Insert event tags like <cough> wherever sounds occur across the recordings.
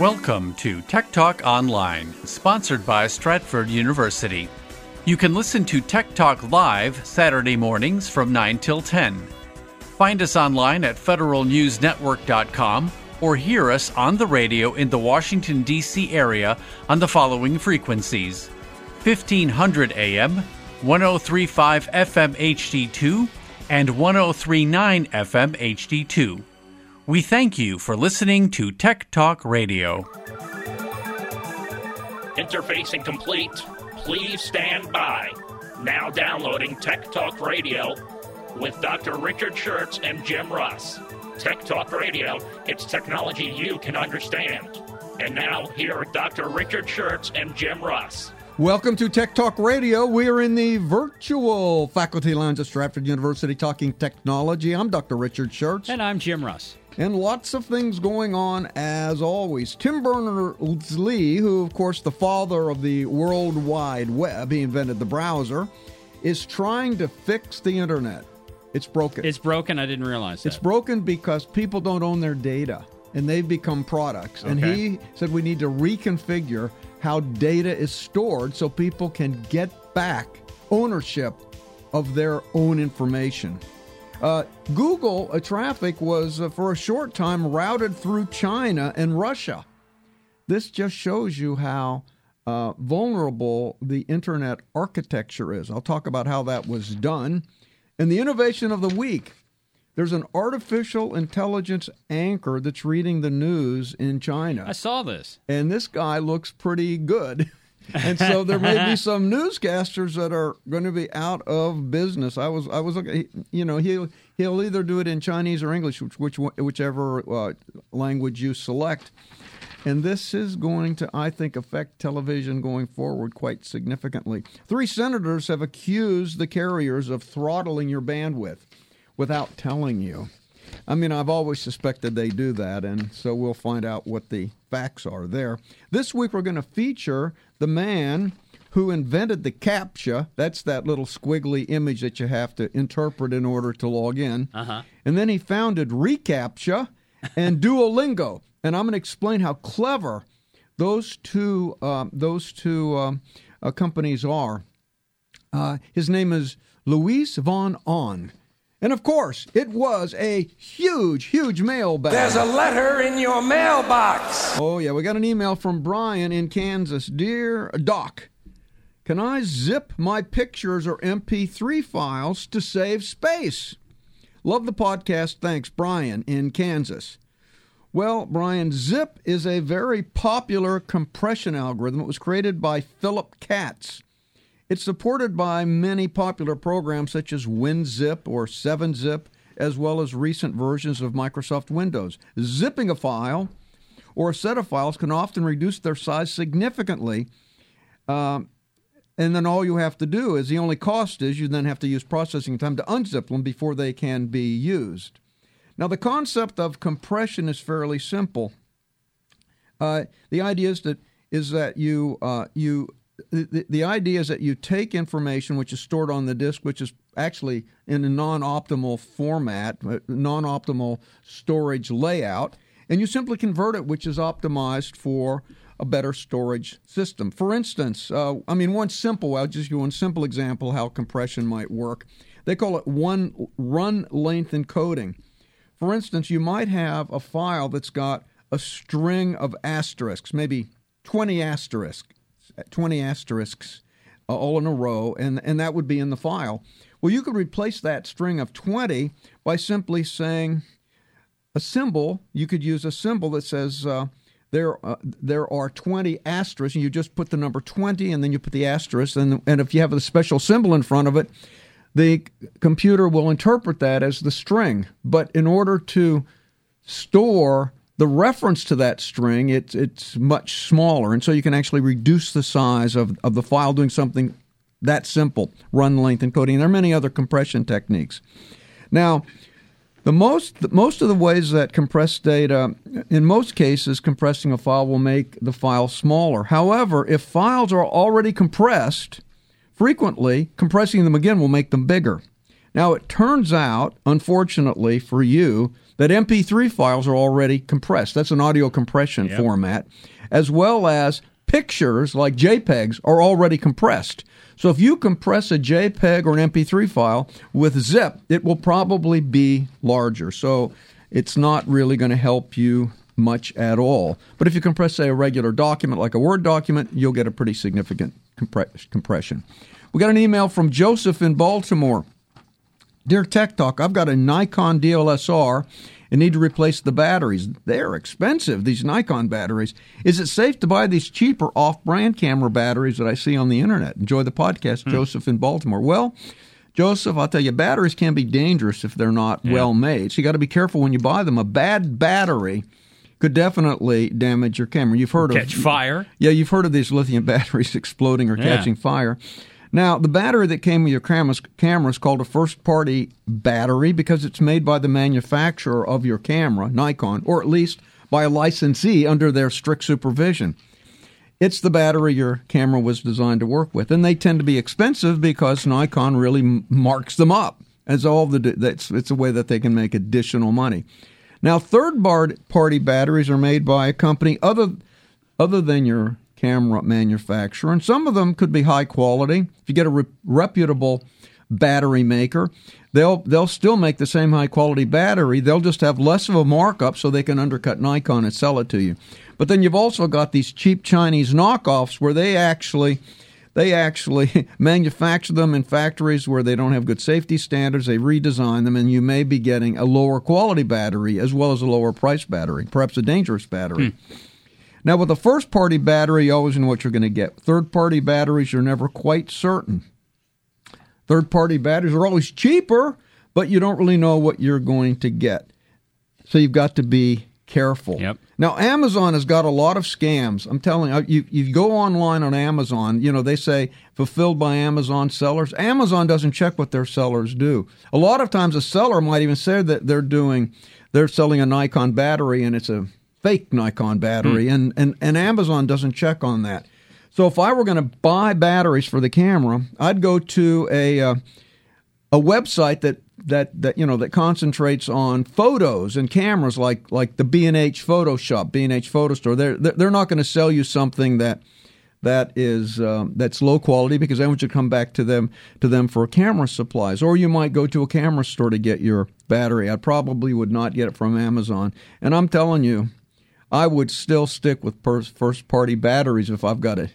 Welcome to Tech Talk Online, sponsored by Stratford University. You can listen to Tech Talk live Saturday mornings from 9 till 10. Find us online at federalnewsnetwork.com or hear us on the radio in the Washington, D.C. area on the following frequencies 1500 AM, 1035 FM HD2, and 1039 FM HD2. We thank you for listening to Tech Talk Radio. Interfacing complete. Please stand by. Now downloading Tech Talk Radio with Dr. Richard Shurtz and Jim Russ. Tech Talk Radio, it's technology you can understand. And now, here are Dr. Richard Shurtz and Jim Russ. Welcome to Tech Talk Radio. We are in the virtual faculty lounge at Stratford University talking technology. I'm Dr. Richard Shurtz. And I'm Jim Russ. And lots of things going on as always. Tim Berners Lee, who, of course, the father of the World Wide Web, he invented the browser, is trying to fix the internet. It's broken. It's broken. I didn't realize that. It's broken because people don't own their data and they've become products. Okay. And he said we need to reconfigure how data is stored so people can get back ownership of their own information. Uh, Google uh, traffic was, uh, for a short time, routed through China and Russia. This just shows you how uh, vulnerable the internet architecture is. I'll talk about how that was done. And the innovation of the week there's an artificial intelligence anchor that's reading the news in China. I saw this. And this guy looks pretty good. <laughs> and so there may be <laughs> some newscasters that are going to be out of business. I was I was looking, you know, he'll he'll either do it in Chinese or English, which, which whichever uh, language you select. And this is going to, I think, affect television going forward quite significantly. Three senators have accused the carriers of throttling your bandwidth without telling you. I mean, I've always suspected they do that, and so we'll find out what the facts are there. This week, we're going to feature the man who invented the CAPTCHA. That's that little squiggly image that you have to interpret in order to log in. Uh-huh. And then he founded ReCAPTCHA and <laughs> Duolingo. And I'm going to explain how clever those two um, those two um, uh, companies are. Uh, his name is Luis von Ahn. And of course, it was a huge, huge mailbag. There's a letter in your mailbox. Oh, yeah. We got an email from Brian in Kansas. Dear Doc, can I zip my pictures or MP3 files to save space? Love the podcast. Thanks, Brian in Kansas. Well, Brian, Zip is a very popular compression algorithm. It was created by Philip Katz. It's supported by many popular programs such as WinZip or 7-Zip, as well as recent versions of Microsoft Windows. Zipping a file or a set of files can often reduce their size significantly. Um, and then all you have to do is the only cost is you then have to use processing time to unzip them before they can be used. Now, the concept of compression is fairly simple. Uh, the idea is that is that you uh, you the, the idea is that you take information which is stored on the disk, which is actually in a non-optimal format, uh, non-optimal storage layout, and you simply convert it, which is optimized for a better storage system. For instance, uh, I mean, one simple, I'll just give you one simple example how compression might work. They call it one run length encoding. For instance, you might have a file that's got a string of asterisks, maybe 20 asterisks, 20 asterisks uh, all in a row, and, and that would be in the file. Well, you could replace that string of 20 by simply saying a symbol. You could use a symbol that says uh, there uh, there are 20 asterisks, and you just put the number 20, and then you put the asterisk, and, and if you have a special symbol in front of it, the computer will interpret that as the string. But in order to store the reference to that string, it's it's much smaller, and so you can actually reduce the size of, of the file doing something that simple. Run length encoding. There are many other compression techniques. Now, the most most of the ways that compress data, in most cases, compressing a file will make the file smaller. However, if files are already compressed, Frequently, compressing them again will make them bigger. Now, it turns out, unfortunately for you, that MP3 files are already compressed. That's an audio compression Yep. format, as well as pictures like JPEGs are already compressed. So if you compress a JPEG or an MP3 file with zip, it will probably be larger. So it's not really going to help you much at all. But if you compress, say, a regular document like a Word document, you'll get a pretty significant compre- compression. We got an email from Joseph in Baltimore. Dear Tech Talk, I've got a Nikon DLSR and need to replace the batteries. They're expensive, these Nikon batteries. Is it safe to buy these cheaper off brand camera batteries that I see on the internet? Enjoy the podcast, hmm. Joseph in Baltimore. Well, Joseph, I'll tell you, batteries can be dangerous if they're not well made. So you got to be careful when you buy them. A bad battery could definitely damage your camera. You've heard Catch of fire. yeah, you've heard of these lithium <laughs> batteries exploding or Yeah. catching fire. Now, the battery that came with your camera is called a first party battery because it's made by the manufacturer of your camera, Nikon, or at least by a licensee under their strict supervision. It's the battery your camera was designed to work with, and they tend to be expensive because Nikon really marks them up as all the. That's it's a way that they can make additional money. Now, third party batteries are made by a company other other than your camera manufacturer, and some of them could be high quality. If you get a re- reputable battery maker, they'll they'll still make the same high quality battery. They'll just have less of a markup so they can undercut Nikon and sell it to you. But then you've also got these cheap Chinese knockoffs where they actually they actually <laughs> manufacture them in factories where they don't have good safety standards. They redesign them, and you may be getting a lower quality battery as well as a lower price battery, perhaps a dangerous battery. Hmm. Now, with a first party battery, you always know what you're going to get. Third party batteries, you're never quite certain. Third party batteries are always cheaper, but you don't really know what you're going to get. So you've got to be careful. Yep. Now, Amazon has got a lot of scams. I'm telling you, you, you go online on Amazon, you know, they say fulfilled by Amazon sellers. Amazon doesn't check what their sellers do. A lot of times a seller might even say that they're doing, they're selling a Nikon battery and it's a fake Nikon battery, and, and, and Amazon doesn't check on that. So if I were going to buy batteries for the camera, I'd go to a, uh, a website that that that you know that concentrates on photos and cameras like like the B&H Photo Shop, B&H Photo Store. They're they're they're not going to sell you something that that is um, that's low quality because then would you come back to them to them for camera supplies, or you might go to a camera store to get your battery. I probably would not get it from Amazon, and I'm telling you, I would still stick with first party batteries if I've got a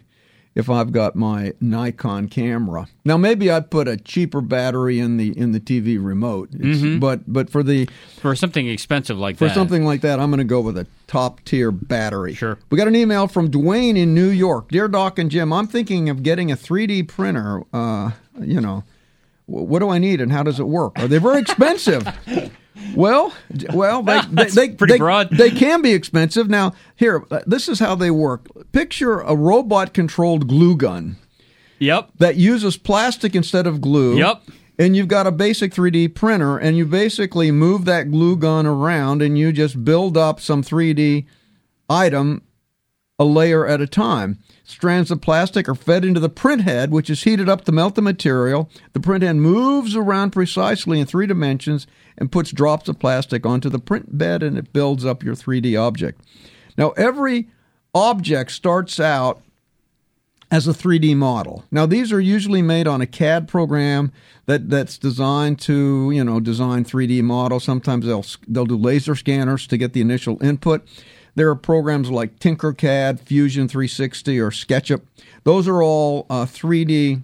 if I've got my Nikon camera. Now maybe I'd put a cheaper battery in the in the TV remote. It's- But but for the For something expensive like for that. something like that, I'm going to go with a top tier battery. Sure. We got an email from Dwayne in New York. Dear Doc and Jim, I'm thinking of getting a 3D printer. Uh, you know, what do I need and how does it work? Are they very <laughs> expensive? Well, well, they, <laughs> they, they, pretty they- broad. they can be expensive. Now, here, uh, this is how they work. Picture a robot controlled glue gun Yep. that uses plastic instead of glue. Yep. And you've got a basic 3D printer, and you basically move that glue gun around, and you just build up some 3D item a layer at a time. Strands of plastic are fed into the print head, which is heated up to melt the material. The print head moves around precisely in three dimensions and puts drops of plastic onto the print bed, and it builds up your 3D object. Now, every object starts out as a 3D model. Now these are usually made on a CAD program that that's designed to, you know, design 3D models. Sometimes they'll they'll do laser scanners to get the initial input. There are programs like Tinkercad, Fusion 360 or SketchUp. Those are all uh, 3D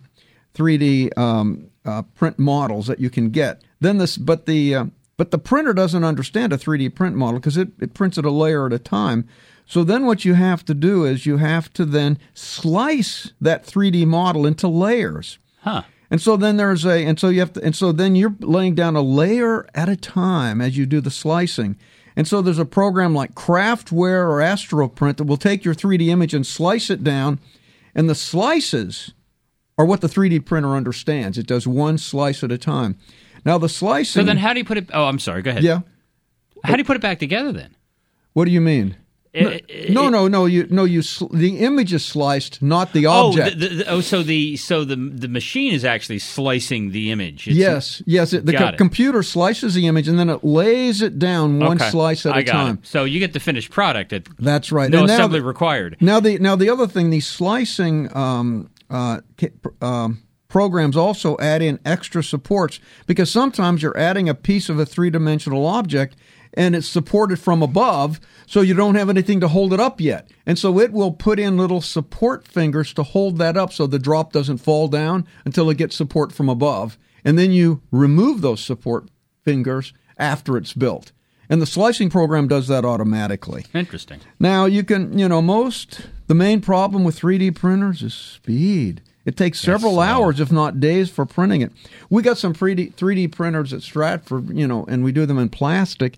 3D um, uh, print models that you can get. Then this but the uh, but the printer doesn't understand a 3D print model because it, it prints it a layer at a time. So then what you have to do is you have to then slice that 3D model into layers. Huh. And so then there's a and so you have to and so then you're laying down a layer at a time as you do the slicing. And so there's a program like Craftware or AstroPrint that will take your 3D image and slice it down and the slices are what the 3D printer understands. It does one slice at a time. Now the slicing So then, how do you put it? Oh, I'm sorry. Go ahead. Yeah. How do you put it back together then? What do you mean? I- No, no, no. You no. You sl- the image is sliced, not the Oh, object. the, the, oh, so the so the the machine is actually slicing the image. It's- yes, yes. It, the co- it. computer slices the image and then it lays it down one Okay. slice at I a got time. It. So you get the finished product. At, That's right. No And now assembly the- required. Now the now the other thing, these slicing um, uh, um, programs also add in extra supports because sometimes you're adding a piece of a three dimensional object and it's supported from above, so you don't have anything to hold it up yet, and so it will put in little support fingers to hold that up so the drop doesn't fall down until it gets support from above, and then you remove those support fingers after it's built. And the slicing program does that automatically. Interesting. Now you can, you know, most the main problem with 3D printers is speed. It takes several slow. hours, if not days, for printing it. We got some 3D 3D printers at Stratford, you know, and we do them in plastic,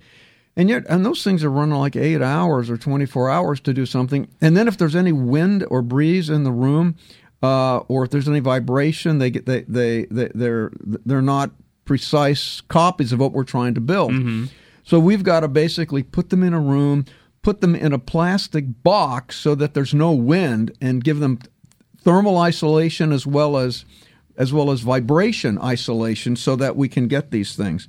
and yet and those things are running like eight hours or 24 hours to do something. And then if there's any wind or breeze in the room, uh, or if there's any vibration, they get they they, they they're they're not precise copies of what we're trying to build. So we've got to basically put them in a room, put them in a plastic box so that there's no wind, and give them thermal isolation as well as as well as vibration isolation so that we can get these things.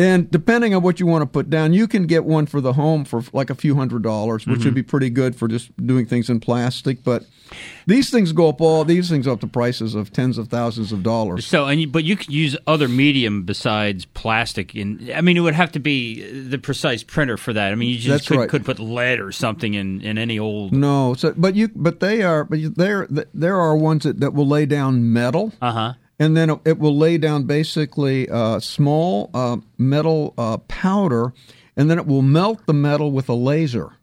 And depending on what you want to put down, you can get one for the home for like a few hundred dollars, which would be pretty good for just doing things in plastic. But these things go up all these things up to prices of tens of thousands of dollars. So, and you, but you could use other medium besides plastic. In I mean, it would have to be the precise printer for that. I mean, you just That's could, right. could put lead or something in, in any old. No, so but you but they are but you- there there are ones that, that will lay down metal. Uh huh. And then it, it will lay down basically uh, small uh, metal uh, powder, and then it will melt the metal with a laser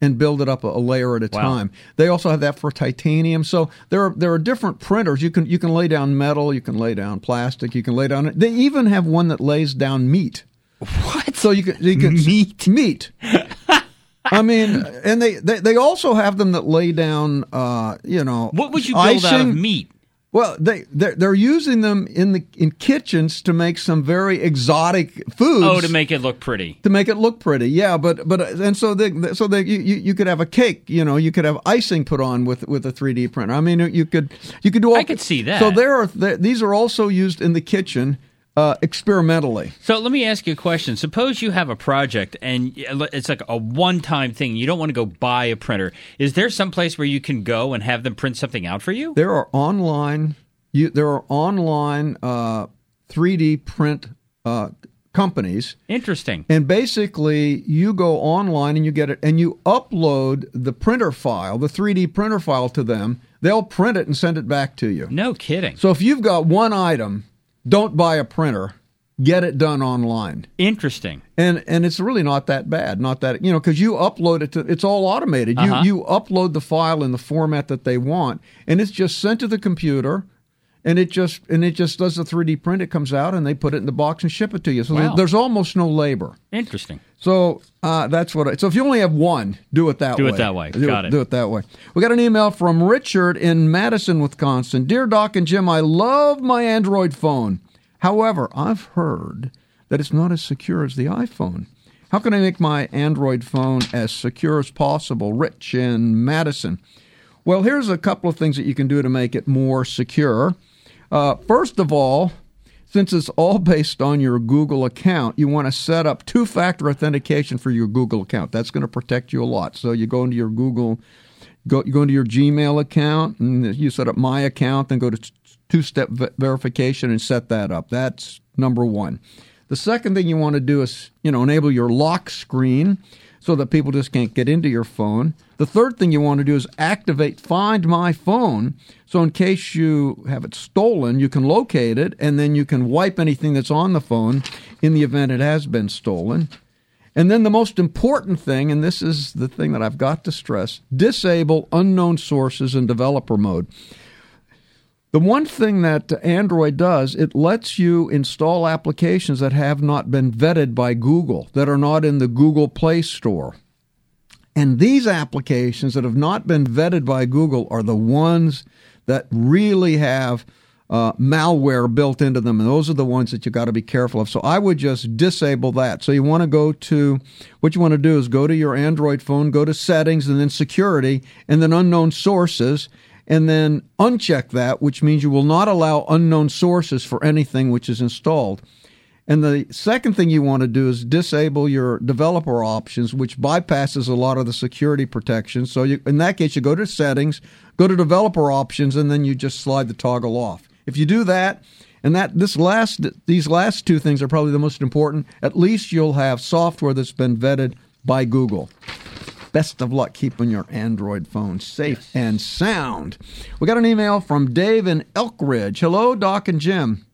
and build it up a, a layer at a Wow. time. They also have that for titanium. So there are there are different printers. You can you can lay down metal, you can lay down plastic, you can lay down. They even have one that lays down meat. What? So you can you can Meat? meat. <laughs> I mean, and they, they they also have them that lay down. Uh, you know, What would you build out of meat? Well, they they're, they're using them in the in kitchens to make some very exotic foods. Oh, to make it look pretty. to make it look pretty, yeah. But but and so they so they you, you could have a cake, you know, you could have icing put on with with a 3D printer. I mean, you could you could do all. I could see that. So there are th- these are also used in the kitchen uh, experimentally. So let me ask you a question. Suppose you have a project and it's like a one-time thing. You don't want to go buy a printer. Is there some place where you can go and have them print something out for you? There are online you there are online uh, 3D print uh, companies. Interesting. And basically, you go online and you get it, and you upload the printer file, the 3D printer file to them. They'll print it and send it back to you. No kidding. So if you've got one item, don't buy a printer. Get it done online, Interesting. and and it's really not that bad. Not that you know because you upload it to it's all automated. Uh-huh. You you upload the file in the format that they want, and it's just sent to the computer, and it just and it just does the 3D print. It comes out, and they put it in the box and ship it to you. So Wow. there's almost no labor. Interesting. So uh, that's what. I, so if you only have one, do it that Do way. Do it that way. Do Got it. Do it that way. We got an email from Richard in Madison, Wisconsin. Dear Doc and Jim, I love my Android phone. However, I've heard that it's not as secure as the iPhone. How can I make my Android phone as secure as possible? Rich in Madison. Well, here's a couple of things that you can do to make it more secure. Uh, first of all, since it's all based on your Google account, you want to set up two factor authentication for your Google account. That's going to protect you a lot. So you go into your Google, go, you go into your Gmail account, and you set up my account, then go to two step verification and set that up. That's number one. The second thing you want to do is, you know, enable your lock screen so that people just can't get into your phone. The third thing you want to do is activate Find My Phone. So, in case you have it stolen, you can locate it and then you can wipe anything that's on the phone in the event it has been stolen. And then the most important thing, and this is the thing that I've got to stress disable unknown sources in developer mode. The one thing that Android does, it lets you install applications that have not been vetted by Google, that are not in the Google Play Store. And these applications that have not been vetted by Google are the ones that really have uh, malware built into them, and those are the ones that you've got to be careful of. So I would just disable that. So you want to go to what you want to do is go to your Android phone, go to settings, and then security, and then unknown sources, and then uncheck that, which means you will not allow unknown sources for anything which is installed. And the second thing you want to do is disable your developer options, which bypasses a lot of the security protections. So you, in that case, you go to settings, go to developer options, and then you just slide the toggle off. If you do that, and that this last these last two things are probably the most important, at least you'll have software that's been vetted by Google. Best of luck keeping your Android phone safe yes. and sound. We got an email from Dave in Elkridge. Hello, Doc and Jim.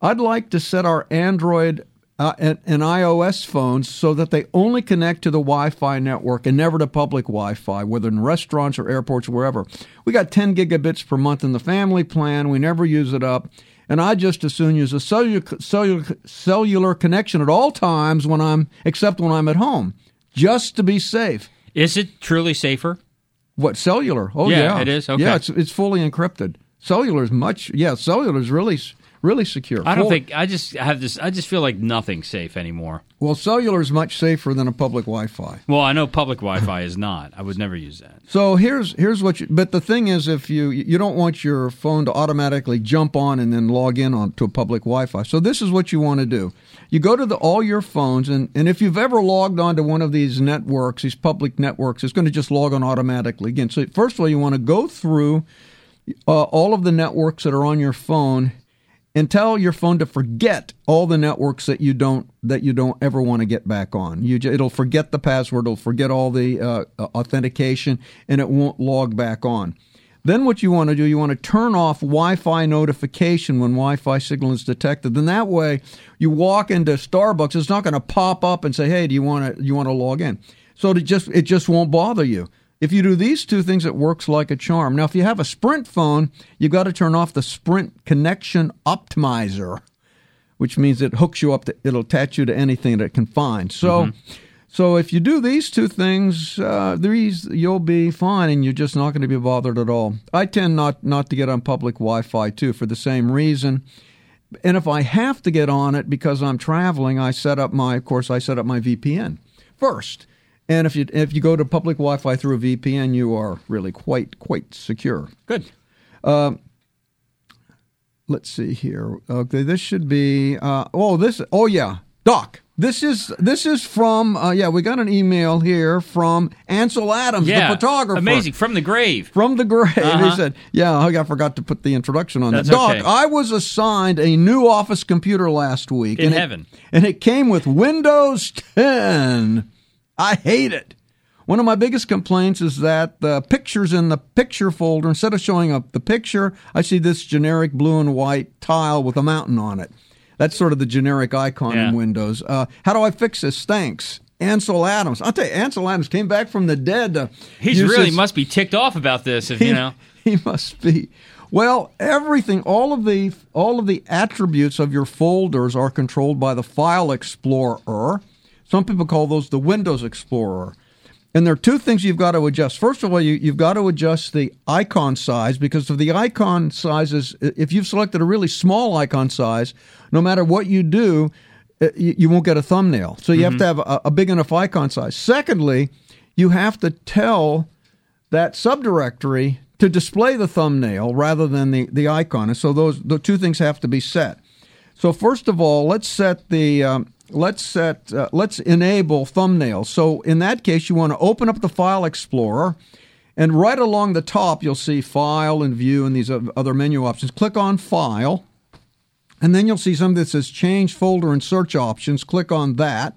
I'd like to set our Android uh, and, and, iOS phones so that they only connect to the Wi Fi network and never to public Wi Fi, whether in restaurants or airports or wherever. We got 10 gigabits per month in the family plan. We never use it up. And I just as soon use a cellular, cellular, cellular connection at all times when I'm, except when I'm at home, just to be safe. Is it truly safer? What cellular? Oh yeah, yeah. it is. Okay. Yeah, it's it's fully encrypted. Cellular is much. Yeah, cellular is really really secure. I don't think I just have this. I just feel like nothing's safe anymore. Well, cellular is much safer than a public Wi-Fi. Well, I know public Wi-Fi is not. I would never use that. So here's here's what you. But the thing is, if you you don't want your phone to automatically jump on and then log in on to a public Wi-Fi. So this is what you want to do. You go to the all your phones, and and if you've ever logged on to one of these networks, these public networks, it's going to just log on automatically again. So first of all, you want to go through. Uh, all of the networks that are on your phone and tell your phone to forget all the networks that you don't that you don't ever want to get back on. You, it'll forget the password, it'll forget all the uh, authentication, and it won't log back on. Then what you want to do, you want to turn off Wi-Fi notification when Wi-Fi signal is detected. Then that way, you walk into Starbucks, it's not going to pop up and say, "Hey, do you want to you want to log in?" So it just it just won't bother you. If you do these two things, it works like a charm. Now, if you have a Sprint phone, you've got to turn off the Sprint Connection Optimizer, which means it hooks you up, to, it'll attach you to anything that it can find. So, mm-hmm. so if you do these two things, uh, these you'll be fine, and you're just not going to be bothered at all. I tend not not to get on public Wi-Fi too for the same reason. And if I have to get on it because I'm traveling, I set up my, of course, I set up my VPN first and if you if you go to public Wi-Fi through a VPN, you are really quite quite secure. Good. Uh, let's see here. Okay, this should be. Uh, oh, this. Oh, yeah, Doc. This is this is from uh, yeah. We got an email here from Ansel Adams, yeah, the photographer. Amazing from the grave. From the grave. Uh-huh. He said, "Yeah, I forgot to put the introduction on That's that." Doc. I was assigned a new office computer last week in and heaven, it, and it came with Windows 10. I hate it. One of my biggest complaints is that the pictures in the picture folder, instead of showing up the picture, I see this generic blue and white tile with a mountain on it. That's sort of the generic icon yeah. in Windows. Uh, how do I fix this? Thanks. Ansel Adams. I'll tell you, Ansel Adams came back from the dead. He really must be ticked off about this. If he, you know, <laughs> he must be. Well, everything, all of the all of the attributes of your folders are controlled by the File Explorer. Some people call those the Windows Explorer. And there are two things you've got to adjust. First of all, you, have got to adjust the icon size because if the icon sizes, if you've selected a really small icon size, no matter what you do, you, you won't get a thumbnail. So you mm-hmm. have to have a, a big enough icon size. Secondly, you have to tell that subdirectory to display the thumbnail rather than the, the icon. And so those the two things have to be set. So first of all, let's set the um, let's set uh, let's enable thumbnails. So in that case, you want to open up the File Explorer, and right along the top you'll see File and View and these other menu options. Click on File, and then you'll see something that says Change Folder and Search Options. Click on that.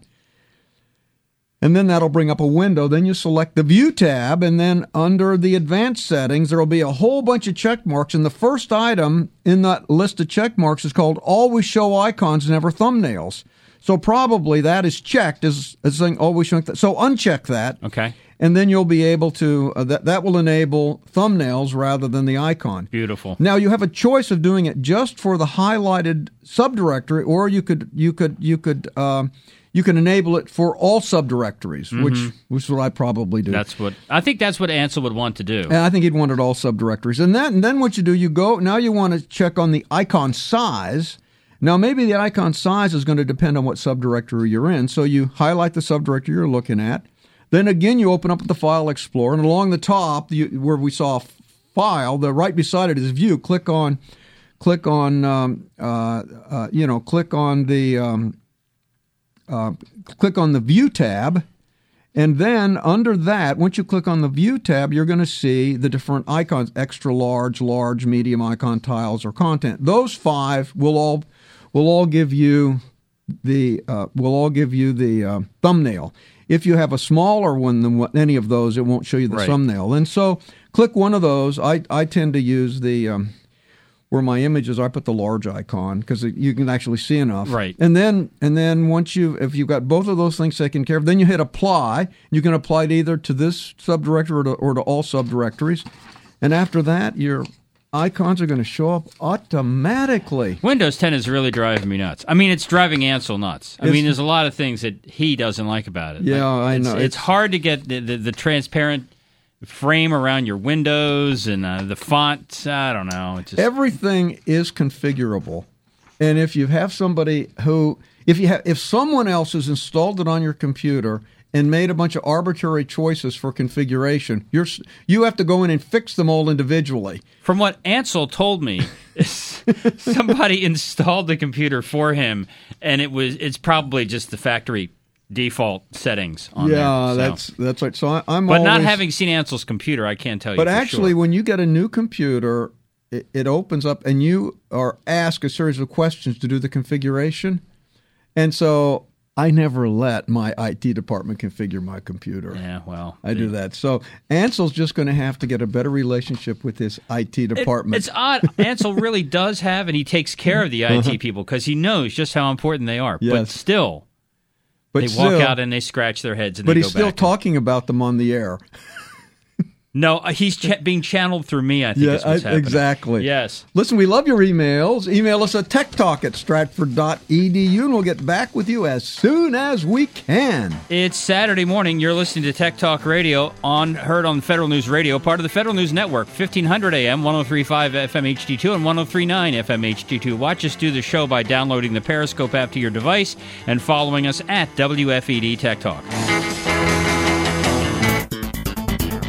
And then that'll bring up a window. Then you select the View tab, and then under the Advanced Settings, there will be a whole bunch of check marks. And the first item in that list of check marks is called Always Show Icons, Never Thumbnails. So probably that is checked as, as saying always show that. So uncheck that. Okay. And then you'll be able to uh, that that will enable thumbnails rather than the icon. Beautiful. Now you have a choice of doing it just for the highlighted subdirectory, or you could you could you could uh, you can enable it for all subdirectories, which which is what I probably do. Mm-hmm. That's what I think. That's what Ansel would want to do. And I think he'd want it all subdirectories. And then, and then what you do, you go, now you want to check on the icon size. Now, maybe the icon size is going to depend on what subdirectory you're in. So you highlight the subdirectory you're looking at. Then again, you open up the File Explorer, and along the top, you, where we saw File, the right beside it is View. Click on, click on, um, uh, uh, you know, click on the, um, uh, click on the View tab, and then under that, once you click on the View tab, you're going to see the different icons: extra large, large, medium icon tiles or content. Those five will all will all give you the uh, will all give you the uh, thumbnail. If you have a smaller one than what, any of those, it won't show you the Right. thumbnail. And so, click one of those. I I tend to use the um, where my images. I put the large icon because you can actually see enough. Right. And then and then once you if you've got both of those things taken care of, then you hit apply. You can apply it either to this subdirectory or to, or to all subdirectories. And after that, your icons are going to show up automatically. Windows 10 is really driving me nuts. I mean, it's driving Ansel nuts. I It's- mean, there's a lot of things that he doesn't like about it. Yeah, Like, I it's, know. It's, It's- hard to get the, the, the transparent frame around your windows and uh, the font. I don't know. Just, Everything is configurable. And if you have somebody who if you have if someone else has installed it on your computer and made a bunch of arbitrary choices for configuration, you're you have to go in and fix them all individually. from what Ansel told me, <laughs> somebody <laughs> installed the computer for him, and it was it's probably just the factory default settings on there. yeah, so. that's that's right. So I, I'm But not having seen Ansel's computer, I can't tell you. But actually, sure. when you get a new computer, it, it opens up and you are asked a series of questions to do the configuration. And so I never let my IT department configure my computer. yeah, well, I do that. So Ansel's just going to have to get a better relationship with his IT It- department. it's odd. Ansel really <laughs> does have, and he takes care of the IT people because he knows just how important they are. But Uh-huh. Still, but they still, walk out and they scratch their heads and but they he's go still back. talking about them on the air. No, uh, he's ch- <laughs> being channeled through me. I think Yeah, is what's I- happening. exactly. Yes. Listen, we love your emails. Email us at techtalk at stratford.edu and we'll get back with you as soon as we can. It's Saturday morning. You're listening to Tech Talk Radio on heard on Federal News Radio, part of the Federal News Network, 1500 AM, 1035 FM HD2 and 1039 FM HD2. Watch us do the show by downloading the Periscope app to your device and following us at WFED Tech Talk.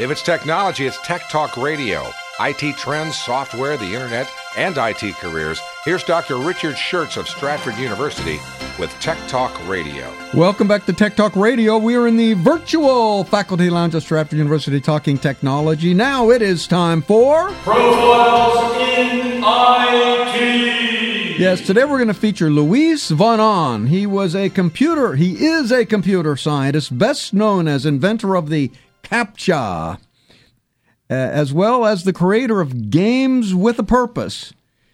If it's technology, it's Tech Talk Radio. IT trends, software, the internet, and IT careers. Here's Dr. Richard Shurtz of Stratford University with Tech Talk Radio. Welcome back to Tech Talk Radio. We are in the virtual faculty lounge at Stratford University talking technology. Now it is time for Profiles in IT. Yes, today we're going to feature Luis Von Ahn. He was a computer, he is a computer scientist, best known as inventor of the CAPTCHA, uh, as well as the creator of Games with a Purpose.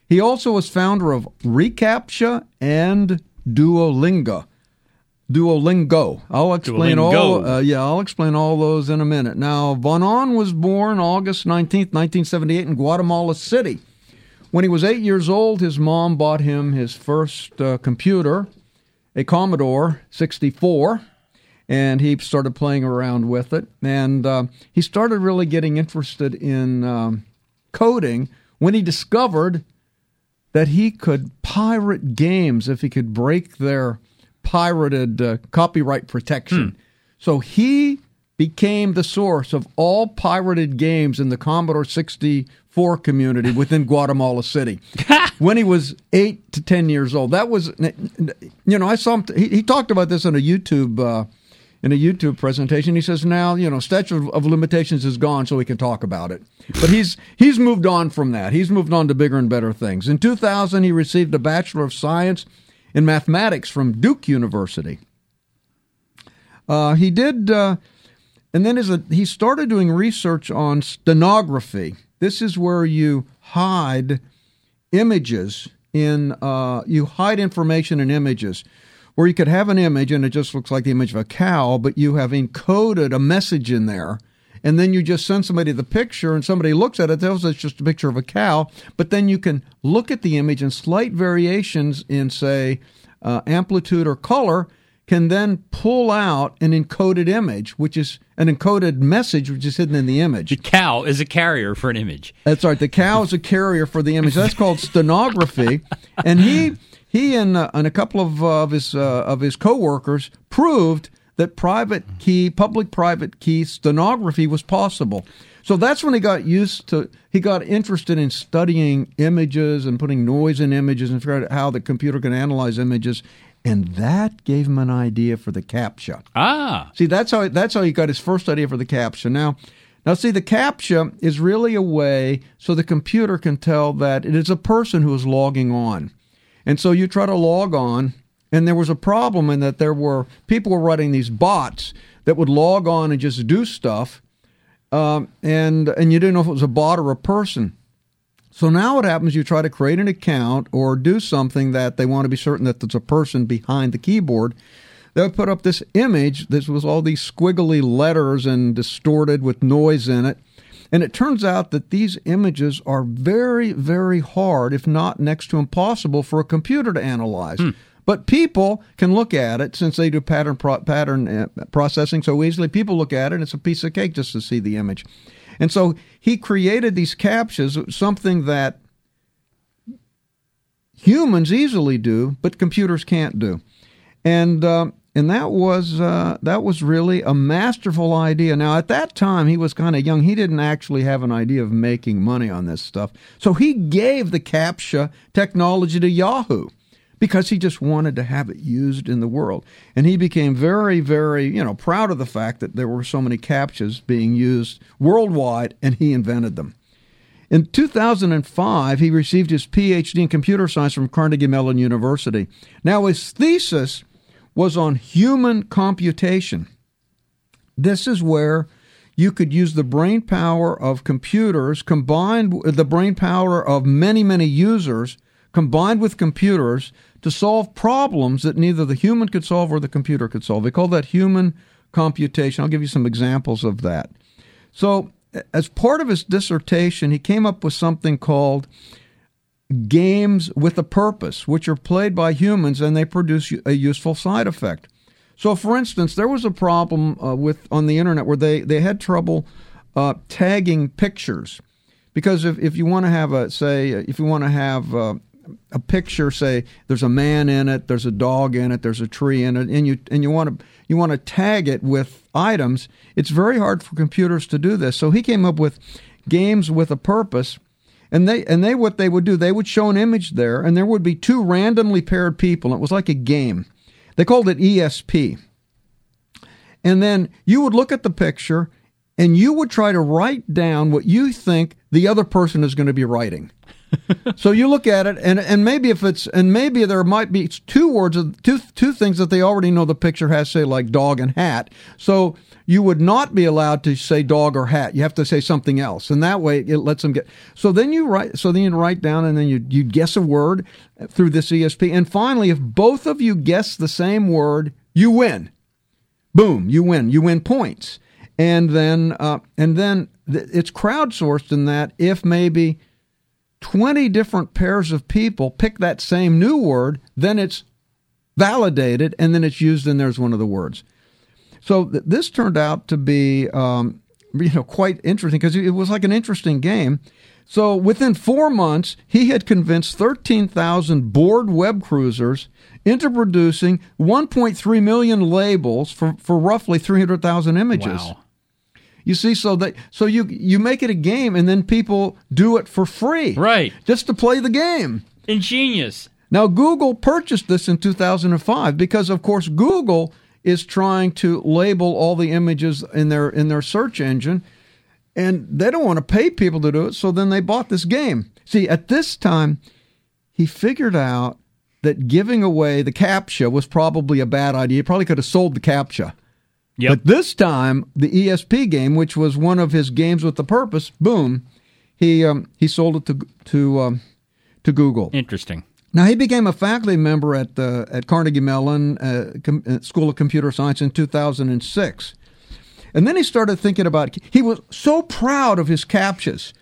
He also was founder of ReCAPTCHA and Duolingo. Duolingo. I'll explain all. Uh, yeah, I'll explain all those in a minute. Now, Von Ahn was born August nineteenth, nineteen seventy-eight, in Guatemala City When he was eight years old, his mom bought him his first uh, computer, a Commodore 64, and he started playing around with it. And uh, he started really getting interested in um, coding when he discovered that he could pirate games if he could break their pirated uh, copyright protection. Hmm. So he became the source of all pirated games in the Commodore 64 community within <laughs> Guatemala City <laughs> when he was eight to 10 years old. That was, you know, I saw him, he, he talked about this on a YouTube. Uh, in a YouTube presentation, he says now you know statute of limitations is gone, so we can talk about it. But he's he's moved on from that. He's moved on to bigger and better things. In 2000, he received a Bachelor of Science in Mathematics from Duke University. Uh, he did uh, and then a, he started doing research on stenography. This is where you hide images in uh, you hide information in images where you could have an image and it just looks like the image of a cow, but you have encoded a message in there. And then you just send somebody the picture, and somebody looks at it, tells us it's just a picture of a cow. But then you can look at the image, and slight variations in, say, uh, amplitude or color can then pull out an encoded image, which is an encoded message which is hidden in the image. The cow is a carrier for an image. That's right. The cow is a carrier for the image. That's called stenography. And he he and, uh, and a couple of, uh, of his uh, of his coworkers proved that private key, public private key stenography was possible. So that's when he got used to he got interested in studying images and putting noise in images and figured out how the computer can analyze images and that gave him an idea for the CAPTCHA. Ah, see, that's how that's how he got his first idea for the CAPTCHA. Now, now see, the CAPTCHA is really a way so the computer can tell that it is a person who is logging on, and so you try to log on, and there was a problem in that there were people were writing these bots that would log on and just do stuff, um, and and you didn't know if it was a bot or a person. So now what happens, you try to create an account or do something that they want to be certain that there's a person behind the keyboard. They'll put up this image. This was all these squiggly letters and distorted with noise in it. And it turns out that these images are very, very hard, if not next to impossible, for a computer to analyze. Hmm. But people can look at it since they do pattern pro- pattern uh, processing so easily. People look at it; and it's a piece of cake just to see the image. And so he created these CAPTCHAs, something that humans easily do, but computers can't do. And uh, and that was uh, that was really a masterful idea. Now at that time he was kind of young; he didn't actually have an idea of making money on this stuff. So he gave the CAPTCHA technology to Yahoo because he just wanted to have it used in the world. And he became very, very, you know, proud of the fact that there were so many CAPTCHAs being used worldwide, and he invented them. In 2005, he received his PhD in computer science from Carnegie Mellon University. Now, his thesis was on human computation. This is where you could use the brain power of computers combined with the brain power of many, many users combined with computers to solve problems that neither the human could solve or the computer could solve. They call that human computation. I'll give you some examples of that. So, as part of his dissertation, he came up with something called games with a purpose, which are played by humans and they produce a useful side effect. So, for instance, there was a problem uh, with on the internet where they, they had trouble uh, tagging pictures because if, if you want to have a say if you want to have uh, a picture say there's a man in it there's a dog in it there's a tree in it and you and you want to you want to tag it with items it's very hard for computers to do this so he came up with games with a purpose and they and they what they would do they would show an image there and there would be two randomly paired people. It was like a game. They called it ESP and then you would look at the picture and you would try to write down what you think the other person is going to be writing <laughs> so you look at it, and and maybe if it's and maybe there might be two words, two two things that they already know the picture has say like dog and hat. So you would not be allowed to say dog or hat. You have to say something else, and that way it lets them get. So then you write. So then you write down, and then you you guess a word through this ESP, and finally, if both of you guess the same word, you win. Boom, you win. You win points, and then uh, and then it's crowdsourced in that if maybe 20 different pairs of people pick that same new word, then it's validated, and then it's used and there's one of the words. So th- this turned out to be, um, you know, quite interesting because it was like an interesting game. So within four months, he had convinced 13,000 bored web cruisers into producing 1.3 million labels for, for roughly 300,000 images. Wow. You see, so that so you you make it a game, and then people do it for free, Right. Just to play the game. Ingenious. Now, Google purchased this in 2005 because, of course, Google is trying to label all the images in their in their search engine, and they don't want to pay people to do it. So then they bought this game. See, at this time, he figured out that giving away the captcha was probably a bad idea. He probably could have sold the captcha. Yep. But this time, the ESP game, which was one of his games with the purpose, boom, he um, he sold it to to um, to Google. Interesting. Now he became a faculty member at the at Carnegie Mellon uh, Com- uh, School of Computer Science in 2006, and then he started thinking about. He was so proud of his captchas.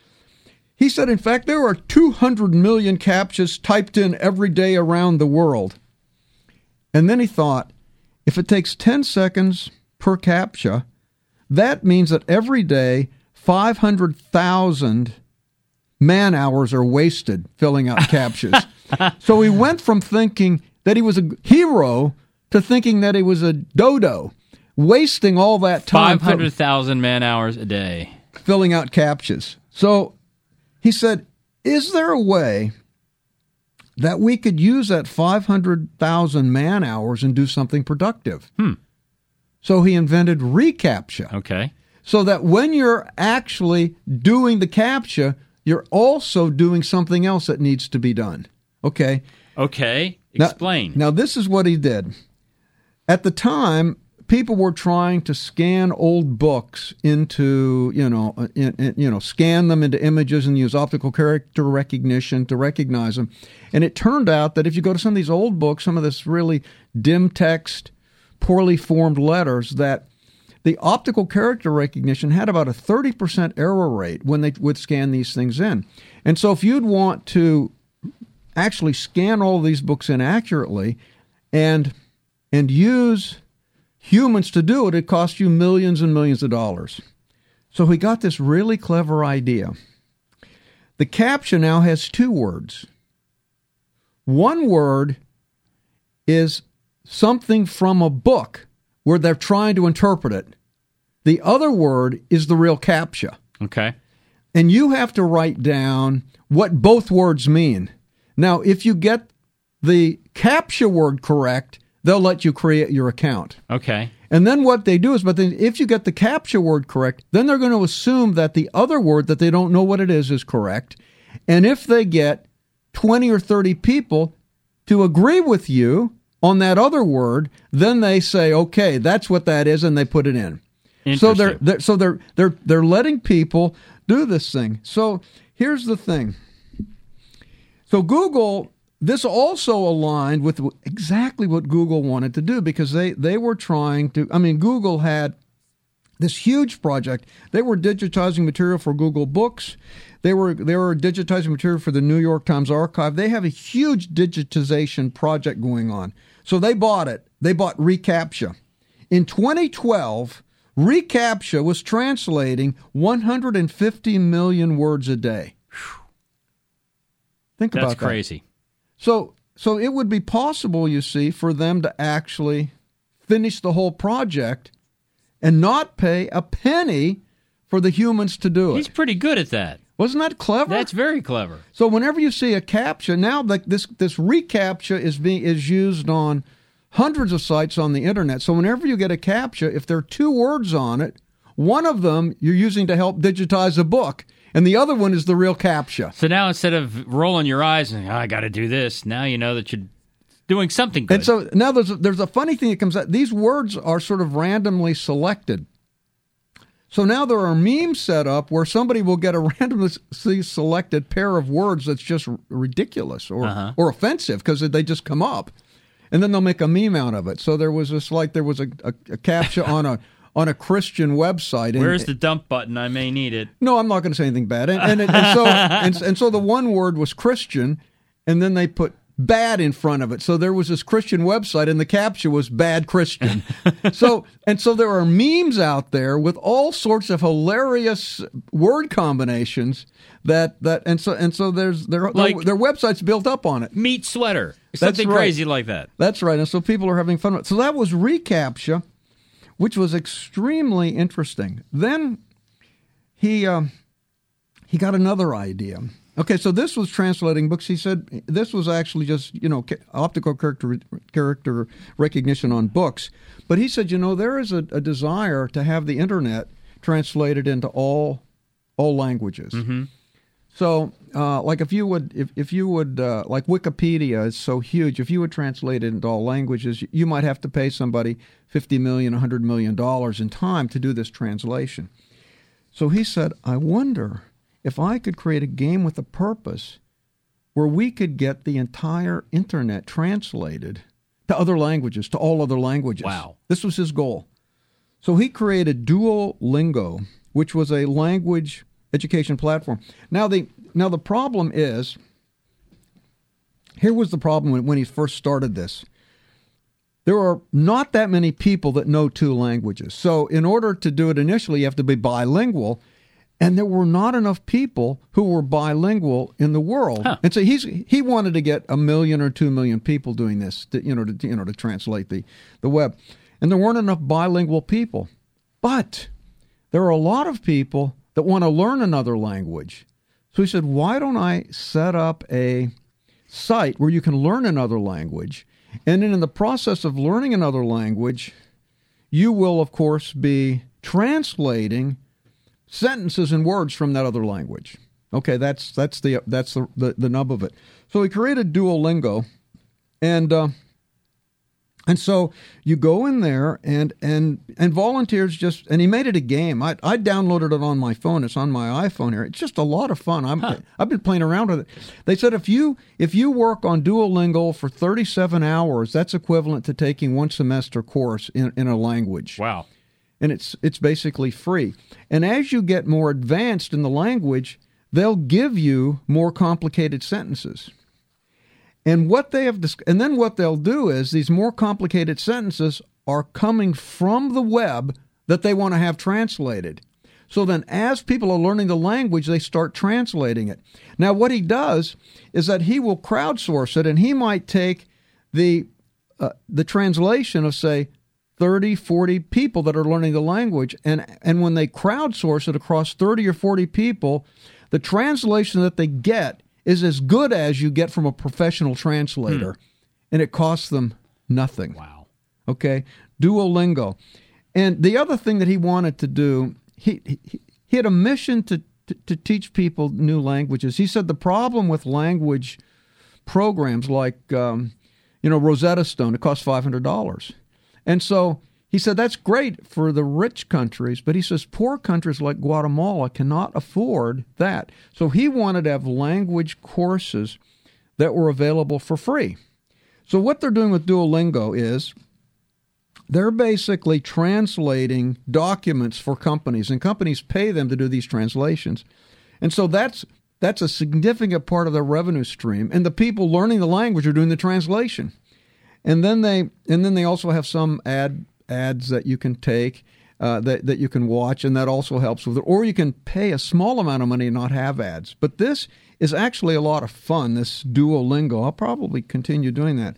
He said, in fact, there are 200 million captchas typed in every day around the world. And then he thought, if it takes 10 seconds per captcha, that means that every day 500,000 man hours are wasted filling out captchas. <laughs> so he went from thinking that he was a hero to thinking that he was a dodo, wasting all that time Five hundred thousand man hours a day. filling out captchas. So he said, Is there a way that we could use that 500,000 man hours and do something productive? Hmm. So he invented reCAPTCHA Okay. so that when you're actually doing the CAPTCHA, you're also doing something else that needs to be done. Okay. Okay. Now- Explain. Now, this is what he did. At the time, people were trying to scan old books into, you know, uh, in, in- you know, scan them into images and use optical character recognition to recognize them. And it turned out that if you go to some of these old books, some of this really dim text, poorly formed letters, that the optical character recognition had about a 30% error rate when they would scan these things in. And so if you'd want to actually scan all these books in accurately and and use humans to do it, it cost you millions and millions of dollars. So he got this really clever idea. The captcha now has two words. One word is something from a book where they're trying to interpret it. The other word is the real captcha okay. and you have to write down what both words mean. Now, if you get the CAPTCHA word correct, they'll let you create your account. Okay. And then what they do is, but then if you get the CAPTCHA word correct, then they're going to assume that the other word that they don't know what it is is correct. And if they get 20 or 30 people to agree with you on that other word, then they say, okay, that's what that is, and they put it in. So they're, they're so they're they're they're letting people do this thing. So here's the thing. So Google this also aligned with exactly what Google wanted to do because they they were trying to I mean Google had this huge project. They were digitizing material for Google Books. They were they were digitizing material for the New York Times archive. They have a huge digitization project going on. So they bought it. They bought reCAPTCHA. In 2012, reCAPTCHA was translating 150 million words a day. Think That's about that. That's crazy. So so it would be possible, you see, for them to actually finish the whole project and not pay a penny for the humans to do it. He's pretty good at that. Wasn't that clever? That's very clever. so whenever you see a captcha, now like this this reCAPTCHA is being is used on hundreds of sites on the internet. So whenever you get a captcha, if there are two words on it, one of them you're using to help digitize a book, and the other one is the real captcha. So now instead of rolling your eyes and "Oh, I got to do this, now you know that you're doing something good. And so now there's a, there's a funny thing that comes out. These words are sort of randomly selected. So now there are memes set up where somebody will get a <laughs> randomly selected pair of words that's just ridiculous or Uh-huh. or offensive because they just come up, and then they'll make a meme out of it. So there was this like there was a, a, a captcha on a <laughs> on a Christian website. And- Where's the dump button? I may need it. no, I'm not going to say anything bad. And, and, and so <laughs> and, and so the one word was Christian, and then they put bad in front of it. So there was this Christian website, and the caption was "bad Christian." <laughs> so and so there are memes out there with all sorts of hilarious word combinations that that and so and so there's their Like- their, their website's built up on it. Meat sweater. Something right. crazy like that. That's right. And so people are having fun with it. So that was reCAPTCHA, which was extremely interesting. Then he um, he got another idea. Okay, so this was translating books. He said this was actually just you know optical character character recognition on books, but he said you know there is a, a desire to have the internet translated into all all languages. So, uh, like if you would, if, if you would, uh, like Wikipedia is so huge, if you would translate it into all languages, you might have to pay somebody fifty million, hundred million dollars in time to do this translation. So he said, I wonder if I could create a game with a purpose where we could get the entire internet translated to other languages, to all other languages. Wow. This was his goal. So he created Duolingo, which was a language education platform. Now the now the problem is here was the problem when, when he first started this. There are not that many people that know two languages. So in order to do it initially, you have to be bilingual. And there were not enough people who were bilingual in the world, and so he's he wanted to get a million or two million people doing this, to, you know, to you know to translate the the web, and there weren't enough bilingual people. But there are a lot of people that want to learn another language. So he said, why don't I set up a site where you can learn another language? And then in the process of learning another language, you will, of course, be translating sentences and words from that other language. Okay, that's that's the that's the the, the nub of it. So he created Duolingo, and uh, and so you go in there and and and volunteers just and he made it a game. I I downloaded it on my phone. It's on my iPhone here. It's just a lot of fun. I'm I've been playing around with it. They said if you if you work on Duolingo for 37 hours, that's equivalent to taking one semester course in in a language Wow. And it's it's basically free. And as you get more advanced in the language, they'll give you more complicated sentences. And what they have and then what they'll do is these more complicated sentences are coming from the web that they want to have translated. So then as people are learning the language, they start translating it. Now what he does is that he will crowdsource it and he might take the uh, the translation of say 30 40 people that are learning the language. And and when they crowdsource it across 30 or 40 people the translation that they get is as good as you get from a professional translator. And it costs them nothing. Wow. okay? Duolingo. And the other thing that he wanted to do he he, he had a mission to, to to teach people new languages. He said the problem with language programs like um, you know Rosetta Stone. It costs five hundred dollars, and so he said that's great for the rich countries, but he says poor countries like Guatemala cannot afford that. So he wanted to have language courses that were available for free. So what they're doing with Duolingo is they're basically translating documents for companies, and companies pay them to do these translations. And so that's that's a significant part of their revenue stream. And the people learning the language are doing the translation. And then they and then they also have some ad ads that you can take uh, that that you can watch, and that also helps with it. Or you can pay a small amount of money and not have ads. But this is actually a lot of fun. This Duolingo, I'll probably continue doing that.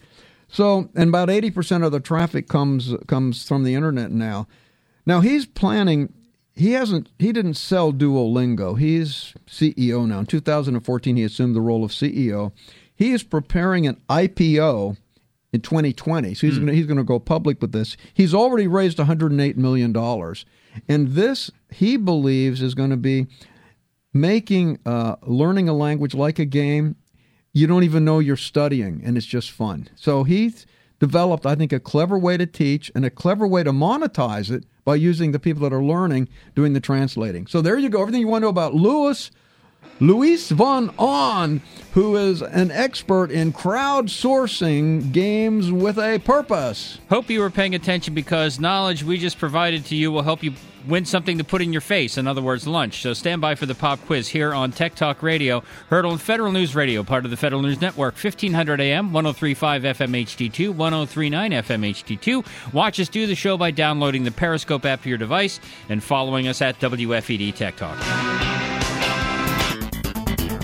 So, and about eighty percent of the traffic comes comes from the internet now. Now he's planning. He hasn't. He didn't sell Duolingo. He's CEO now. In 2014, he assumed the role of CEO. He is preparing an IPO in 2020. So he's going he's going to go public with this. He's already raised 108 million dollars, and this he believes is going to be making uh, learning a language like a game. You don't even know you're studying, and it's just fun. So he's developed, I think, a clever way to teach and a clever way to monetize it by using the people that are learning doing the translating. So there you go. Everything you want to know about Lewis Luis von Ahn, who is an expert in crowdsourcing games with a purpose. Hope you were paying attention because knowledge we just provided to you will help you win something to put in your face. In other words, lunch. So stand by for the pop quiz here on Tech Talk Radio, heard on Federal News Radio, part of the Federal News Network, 1500 AM, 1035 FM HD2, 1039 FM HD2. Watch us do the show by downloading the Periscope app to your device and following us at WFED Tech Talk.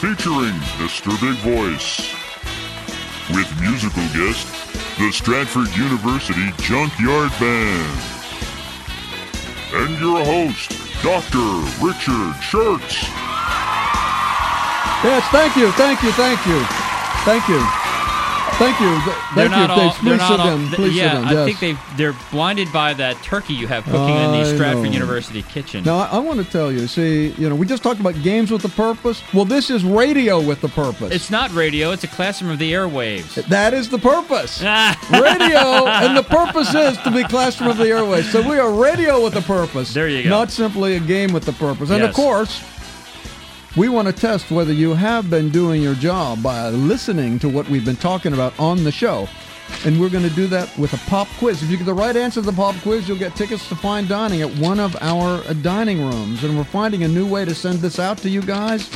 featuring Mr. Big Voice. With musical guest, the Stratford University Junkyard Band. And your host, Dr. Richard Shurtz. Yes, thank you, thank you, thank you, thank you. Thank you. Thank they're you. not all. Please They're sit not all. down. Please yeah, sit down. I think they they're blinded by that turkey you have cooking in the Stratford know. University kitchen. Now, I, I want to tell you, see, you know, we just talked about games with a purpose. Well, this is radio with a purpose. It's not radio. It's a classroom of the airwaves. that is the purpose. <laughs> Ah. radio, and the purpose is to be classroom of the airways. So we are radio with a purpose. There you go. Not simply a game with a purpose. And of course, we want to test whether you have been doing your job by listening to what we've been talking about on the show. And we're going to do that with a pop quiz. If you get the right answer to the pop quiz, you'll get tickets to fine dining at one of our uh, dining rooms. And we're finding a new way to send this out to you guys.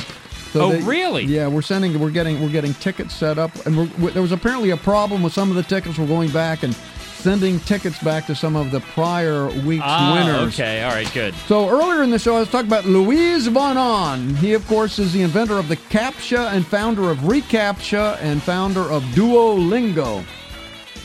Oh, that- really? Yeah, we're sending. We're getting. We're getting tickets set up, and there was apparently a problem with some of the tickets. We're going back and sending tickets back to some of the prior week's ah, winners. okay. All right. Good. So earlier in the show, I was talking about Luis Von Ahn. He, of course, is the inventor of the CAPTCHA and founder of ReCAPTCHA and founder of Duolingo.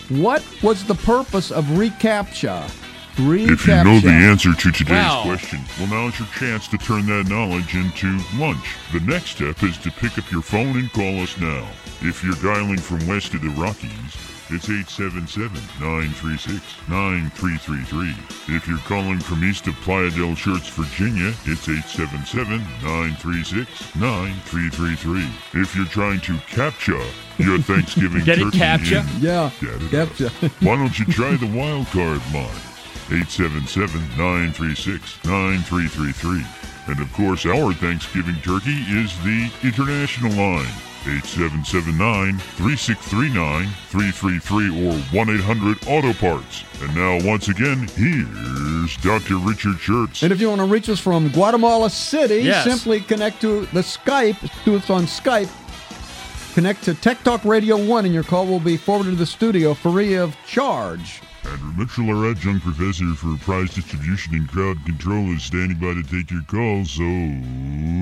What was the purpose of ReCAPTCHA? ReCAPTCHA. If you know the answer to today's Wow. question, well, now now's your chance to turn that knowledge into lunch. The next step is to pick up your phone and call us now. If you're dialing from west of the Rockies, it's 877-936-9333. If you're calling from east of Playa del Church, Virginia, it's 877-936-9333. If you're trying to capture your <laughs> Thanksgiving Get it, turkey captcha? in- Yeah, Get it. CAPTCHA. <laughs> Why don't you try the wild card line? 877-936-9333. And of course, our Thanksgiving turkey is the international line. 8779-3639-333 or 1-800-AUTO PARTS. And now, once again, here's Dr. Richard Shurtz. And if you want to reach us from Guatemala City, Yes. simply connect to the Skype, do us on Skype. Connect to Tech Talk Radio 1, and your call will be forwarded to the studio free of charge. Andrew Mitchell, our adjunct professor for prize distribution and crowd control, is standing by to take your calls, so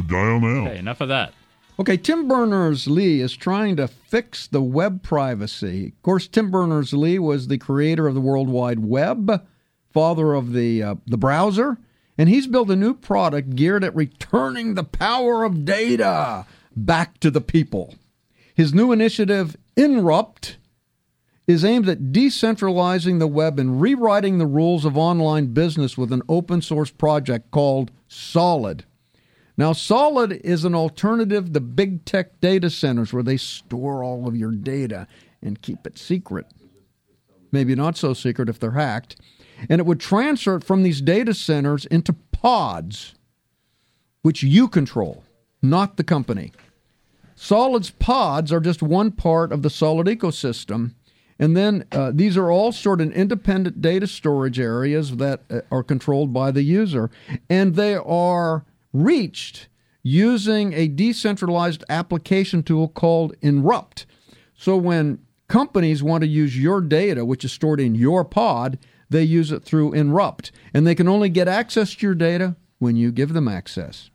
dial now. Okay. Enough of that. Okay, Tim Berners Lee is trying to fix the web privacy. Of course, Tim Berners Lee was the creator of the World Wide Web, father of the uh, the browser. And he's built a new product geared at returning the power of data back to the people. His new initiative, Inrupt, is aimed at decentralizing the web and rewriting the rules of online business with an open source project called Solid. Now, Solid is an alternative to big tech data centers where they store all of your data and keep it secret. Maybe not so secret if they're hacked. And it would transfer it from these data centers into pods, which you control, not the company. Solid's pods are just one part of the Solid ecosystem. And then uh, these are all stored in independent data storage areas that uh, are controlled by the user. And they are reached using a decentralized application tool called Inrupt. So when companies want to use your data, which is stored in your pod, they use it through Inrupt. And they can only get access to your data when you give them access.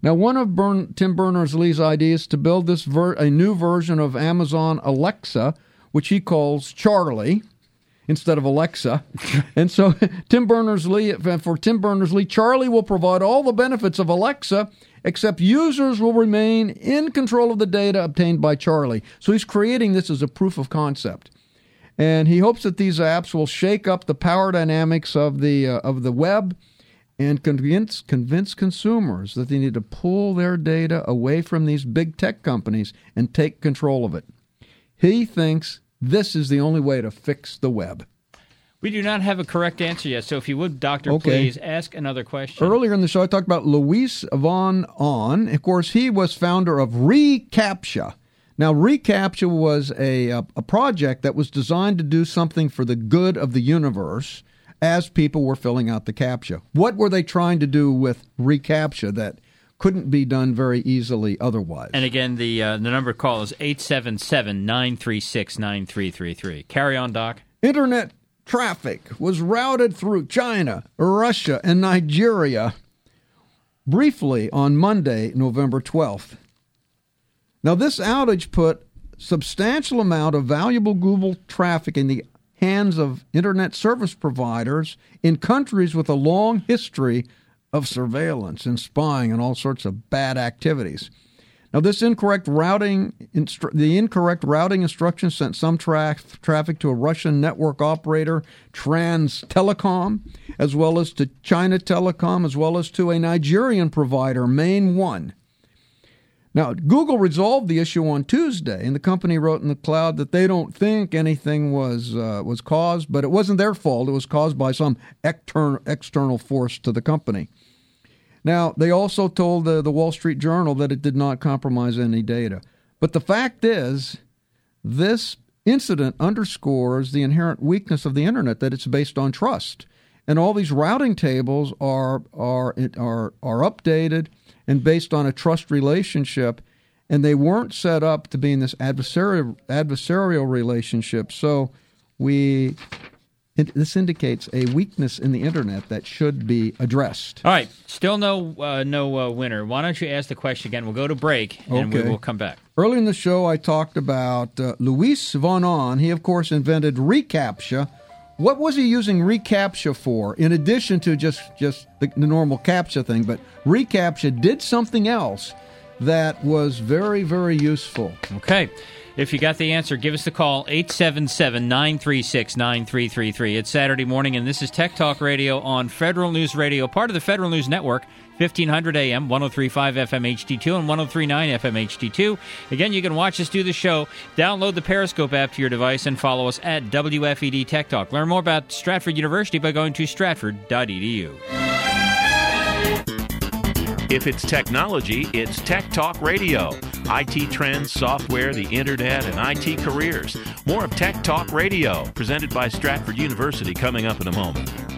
Now, one of Bern- Tim Berners Lee's ideas to build this ver- a new version of Amazon Alexa, which he calls Charlie instead of Alexa. and so <laughs> Tim Berners-Lee for Tim Berners-Lee, Charlie will provide all the benefits of Alexa except users will remain in control of the data obtained by Charlie. So he's creating this as a proof of concept. And he hopes that these apps will shake up the power dynamics of the uh, of the web and convince convince consumers that they need to pull their data away from these big tech companies and take control of it. He thinks this is the only way to fix the web. We do not have a correct answer yet, so if you would, Doctor, okay. please ask another question. Earlier in the show, I talked about Luis von Ahn. Of course, he was founder of ReCAPTCHA. Now, ReCAPTCHA was a, a, a project that was designed to do something for the good of the universe as people were filling out the CAPTCHA. What were they trying to do with ReCAPTCHA that couldn't be done very easily otherwise. And again, the uh, the number to call is 877-936-9333. Carry on, Doc. Internet traffic was routed through China, Russia, and Nigeria briefly on Monday, November 12th. Now, this outage put substantial amount of valuable Google traffic in the hands of internet service providers in countries with a long history of surveillance and spying and all sorts of bad activities. Now, this incorrect routing, instru- the incorrect routing instructions sent some tra- traffic to a Russian network operator, Trans Telecom, as well as to China Telecom, as well as to a Nigerian provider, Main One. Now, Google resolved the issue on Tuesday, and the company wrote in the cloud that they don't think anything was uh, was caused, but it wasn't their fault. It was caused by some external external force to the company. Now, they also told the, the Wall Street Journal that it did not compromise any data. But the fact is, this incident underscores the inherent weakness of the internet that it's based on trust. And all these routing tables are are are are updated and based on a trust relationship, and they weren't set up to be in this adversarial adversarial relationship. So we it, this indicates a weakness in the internet that should be addressed. All right, still no uh, no uh, winner. Why don't you ask the question again? We'll go to break and okay. we will come back. Early in the show, I talked about uh, Luis von Ahn. He, of course, invented reCAPTCHA. What was he using reCAPTCHA for? In addition to just just the, the normal CAPTCHA thing, but reCAPTCHA did something else that was very very useful. Okay. If you got the answer, give us a call 877 936 9333. It's Saturday morning, and this is Tech Talk Radio on Federal News Radio, part of the Federal News Network. 1500 AM, 1035 FM HD2, and 1039 FM HD2. Again, you can watch us do the show. Download the Periscope app to your device and follow us at WFED Tech Talk. Learn more about Stratford University by going to stratford.edu. If it's technology, it's Tech Talk Radio. IT trends, software, the internet, and IT careers. More of Tech Talk Radio, presented by Stratford University, coming up in a moment.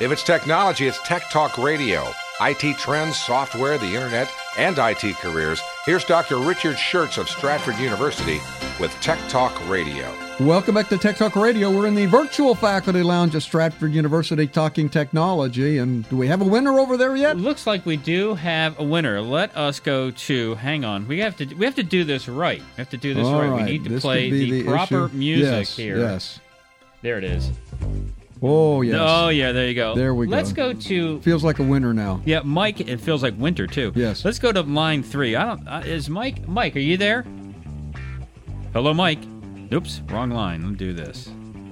If it's technology, it's Tech Talk Radio. IT trends, software, the internet, and IT careers. Here's Dr. Richard Shurtz of Stratford University with Tech Talk Radio. Welcome back to Tech Talk Radio. We're in the virtual faculty lounge at Stratford University talking technology. And do we have a winner over there yet? Looks like we do have a winner. Let us go to. Hang on. We have to. We have to do this right. We have to do this All right. right. We need to This play the, the proper issue. music Yes, here. yes. There it is. Oh, yes. Oh yeah, there you go. There we go. Let's go to. Feels like a winter now. Yeah, Mike. It feels like winter too. Yes. Let's go to line three. I don't. Uh, is Mike? Mike, are you there? Hello, Mike. Oops, wrong line. Let me do this.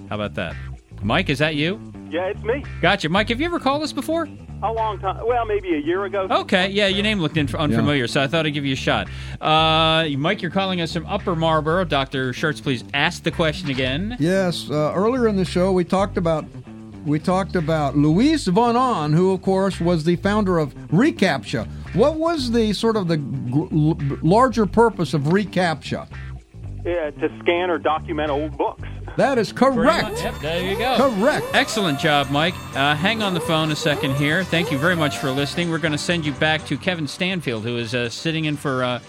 How about that? Mike, is that you? Yeah, it's me. Gotcha, Mike. Have you ever called us before? A long time. Well, maybe a year ago. Okay, yeah, your name looked inf- unfamiliar, so I thought I'd give you a shot. Uh, Mike, you're calling us from Upper Marlboro. Dr. Shurtz, please ask the question again. Yes. Uh, earlier in the show, we talked about we talked about Luis von Ahn, who of course was the founder of ReCAPTCHA. What was the sort of the g- l- larger purpose of ReCAPTCHA? Yeah, to scan or document old books. That is correct. Yep, there you go. Correct. Excellent job, Mike. Uh, hang on the phone a second here. Thank you very much for listening. We're going to send you back to Kevin Stanfield, who is uh, sitting in for uh,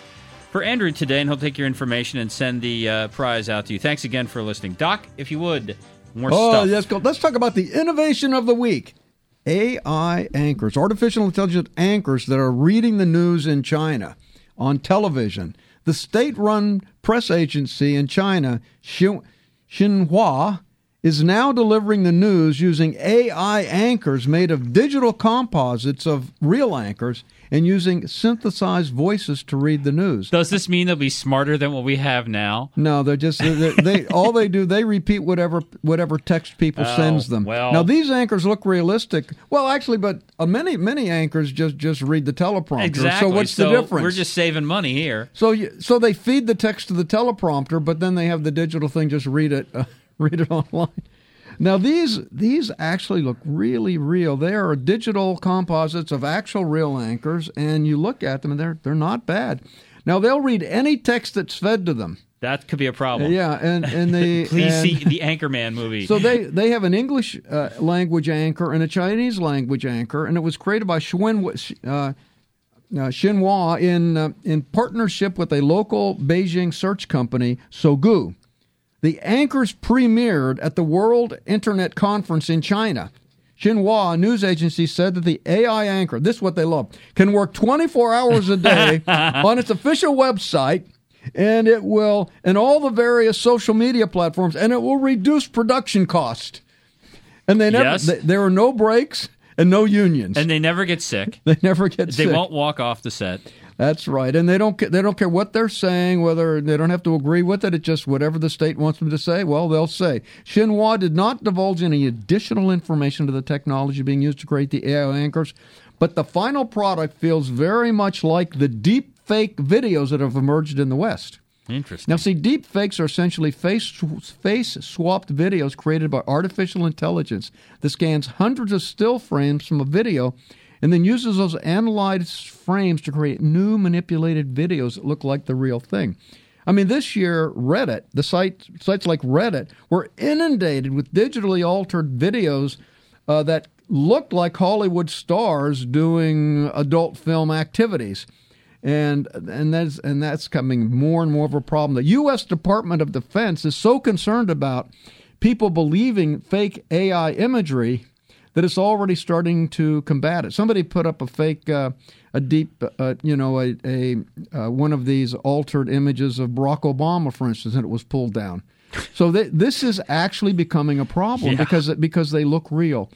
for Andrew today, and he'll take your information and send the uh, prize out to you. Thanks again for listening, Doc. If you would, more Oh, stuff. yes. Go. Let's talk about the innovation of the week. AI anchors, artificial intelligence anchors that are reading the news in China on television. The state run press agency in China, Xinhua, is now delivering the news using AI anchors made of digital composites of real anchors and using synthesized voices to read the news. Does this mean they'll be smarter than what we have now? No, they're just they, they <laughs> all they do they repeat whatever whatever text people Oh, sends them. well. now these anchors look realistic. Well, actually, but uh, many many anchors just just read the teleprompter. Exactly. So what's the difference? We're just saving money here. so you, so they feed the text to the teleprompter, but then they have the digital thing just read it uh, <laughs> read it online. Now these these actually look really real. They are digital composites of actual real anchors, and you look at them and they're they're not bad. Now they'll read any text that's fed to them. That could be a problem. Yeah, and and they <laughs> Please and- see the Anchorman movie. So they they have an English uh, language anchor and a Chinese language anchor, and it was created by Xuan, uh, uh, Xinhua in uh, in partnership with a local Beijing search company, Sogou. The anchors premiered at the World Internet Conference in China. Xinhua, a news agency, said that the AI anchor, this is what they love, can work 24 hours a day <laughs> on its official website, and it will, and all the various social media platforms, and it will reduce production cost. And they never, Yes. th- there are no breaks and no unions. and they never get sick. <laughs> they never get They sick. They won't walk off the set. That's right, and they don't they don't care what they're saying, whether they don't have to agree with it. It's just whatever the state wants them to say. Well, they'll say. Xinhua did not divulge any additional information to the technology being used to create the AI anchors, but the final product feels very much like the deep fake videos that have emerged in the West. Interesting. Now, see, deep fakes are essentially face face swapped videos created by artificial intelligence that scans hundreds of still frames from a video and then uses those analyzed frames to create new manipulated videos that look like the real thing. I mean, this year, Reddit, the site sites like Reddit, were inundated with digitally altered videos uh, that looked like Hollywood stars doing adult film activities and and that's and that's coming more and more of a problem. The U.S. Department of Defense is so concerned about people believing fake AI imagery that it's already starting to combat it. Somebody put up a fake, uh, a deep, uh, you know, a, a uh, one of these altered images of Barack Obama, for instance, and it was pulled down. So th- this is actually becoming a problem Yeah. because because they look real.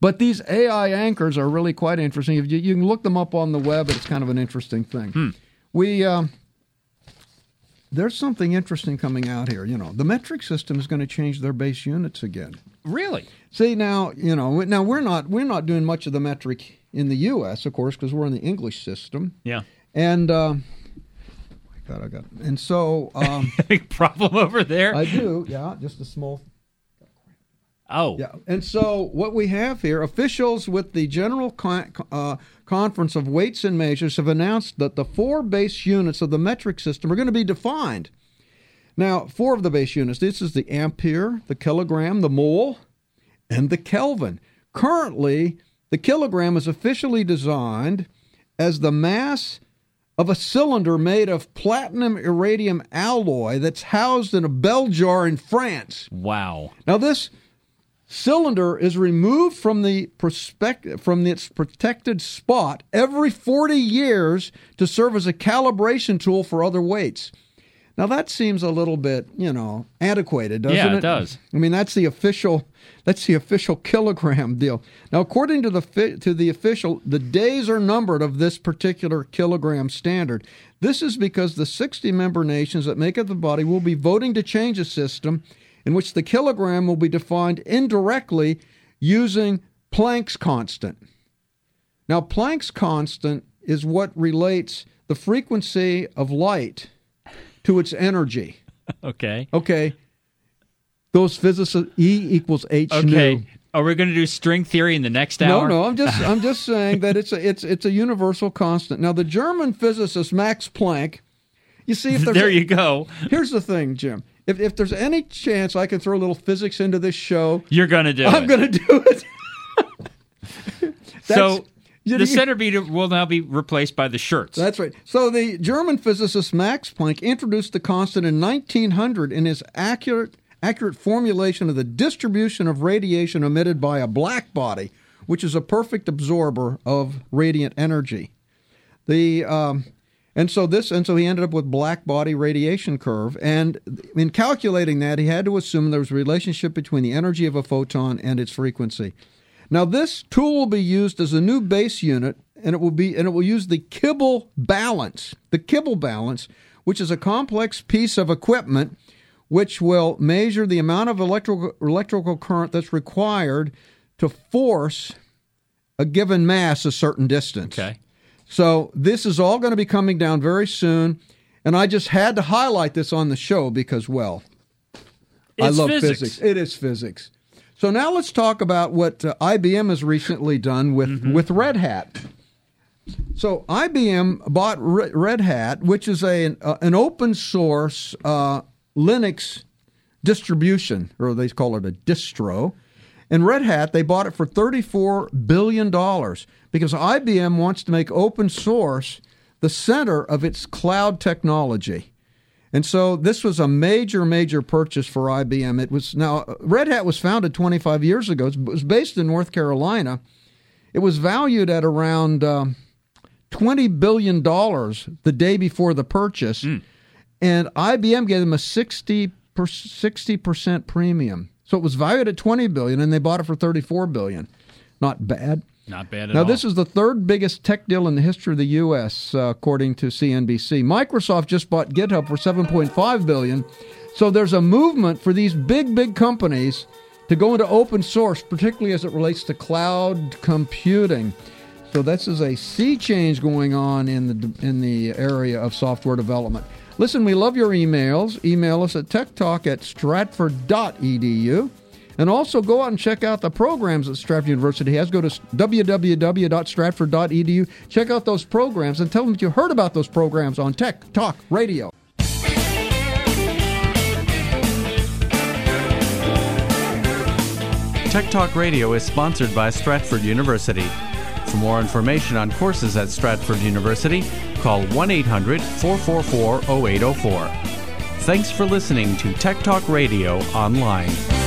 But these AI anchors are really quite interesting. If you, you can look them up on the web, it's kind of an interesting thing. We um, there's something interesting coming out here. You know, the metric system is going to change their base units again. Really? See now, you know, now we're not we're not doing much of the metric in the U.S. of course because we're in the English system, Yeah. and uh, my God, I got and so um, Big <laughs> problem over there. I do, yeah, just a small oh. Yeah, and so what we have here, officials with the General Con- uh, Conference of Weights and Measures have announced that the four base units of the metric system are going to be defined. Now, four of the base units. This is the ampere, the kilogram, the mole, and the Kelvin. Currently, the kilogram is officially designed as the mass of a cylinder made of platinum iridium alloy that's housed in a bell jar in France. Wow. Now, this cylinder is removed from the from its protected spot every 40 years to serve as a calibration tool for other weights. Now that seems a little bit, you know, antiquated, doesn't Yeah, it? Yeah, it does. I mean, that's the official that's the official kilogram deal. Now, according to the fi- to the official, the days are numbered of this particular kilogram standard. This is because the 60 member nations that make up the body will be voting to change a system in which the kilogram will be defined indirectly using Planck's constant. Now, Planck's constant is what relates the frequency of light to its energy. <laughs> Okay. Okay. Those physicists E equals H Okay. nu. Are we going to do string theory in the next hour? no, no. I'm just <laughs> I'm just saying that it's a, it's it's a universal constant. Now the German physicist Max Planck, you see if there's there you go. Here's the thing, Jim. If if there's any chance I can throw a little physics into this show, You're going to do it. I'm it. going to do it. so the center beater will now be replaced by the shirts. That's right. So the German physicist Max Planck introduced the constant in 1900 in his accurate accurate formulation of the distribution of radiation emitted by a black body, which is a perfect absorber of radiant energy. The um, and so this and so he ended up with black body radiation curve and in calculating that he had to assume there was a relationship between the energy of a photon and its frequency. Now this tool will be used as a new base unit and it will be and it will use the Kibble balance. The Kibble balance, which is a complex piece of equipment which will measure the amount of electrical electrical current that's required to force a given mass a certain distance. okay. So this is all going to be coming down very soon, and I just had to highlight this on the show because, well, I love physics. physics. It is physics. So now let's talk about what uh, IBM has recently done with with Red Hat. So IBM bought Red Hat, which is a uh, an open source uh, Linux distribution, or they call it a distro. And Red Hat, they bought it for $34 billion because IBM wants to make open source the center of its cloud technology. And so this was a major, major purchase for IBM. It was now Red Hat was founded 25 years ago. It was based in North Carolina. It was valued at around um, $20 billion the day before the purchase. And IBM gave them a 60 per, 60% premium. So it was valued at 20 billion and they bought it for 34 billion. Not bad. Not bad at Now all. Now this is the third biggest tech deal in the history of the US uh, according to CNBC. Microsoft just bought GitHub for 7.5 billion. So there's a movement for these big big companies to go into open source particularly as it relates to cloud computing. So this is a sea change going on in the in the area of software development. Listen, we love your emails. Email us at techtalk at stratford.edu. And also go out and check out the programs that Stratford University has. Go to www.stratford.edu. Check out those programs and tell them that you heard about those programs on Tech Talk Radio. Tech Talk Radio is sponsored by Stratford University. For more information on courses at Stratford University, call 1 800 444 0804. Thanks for listening to Tech Talk Radio online.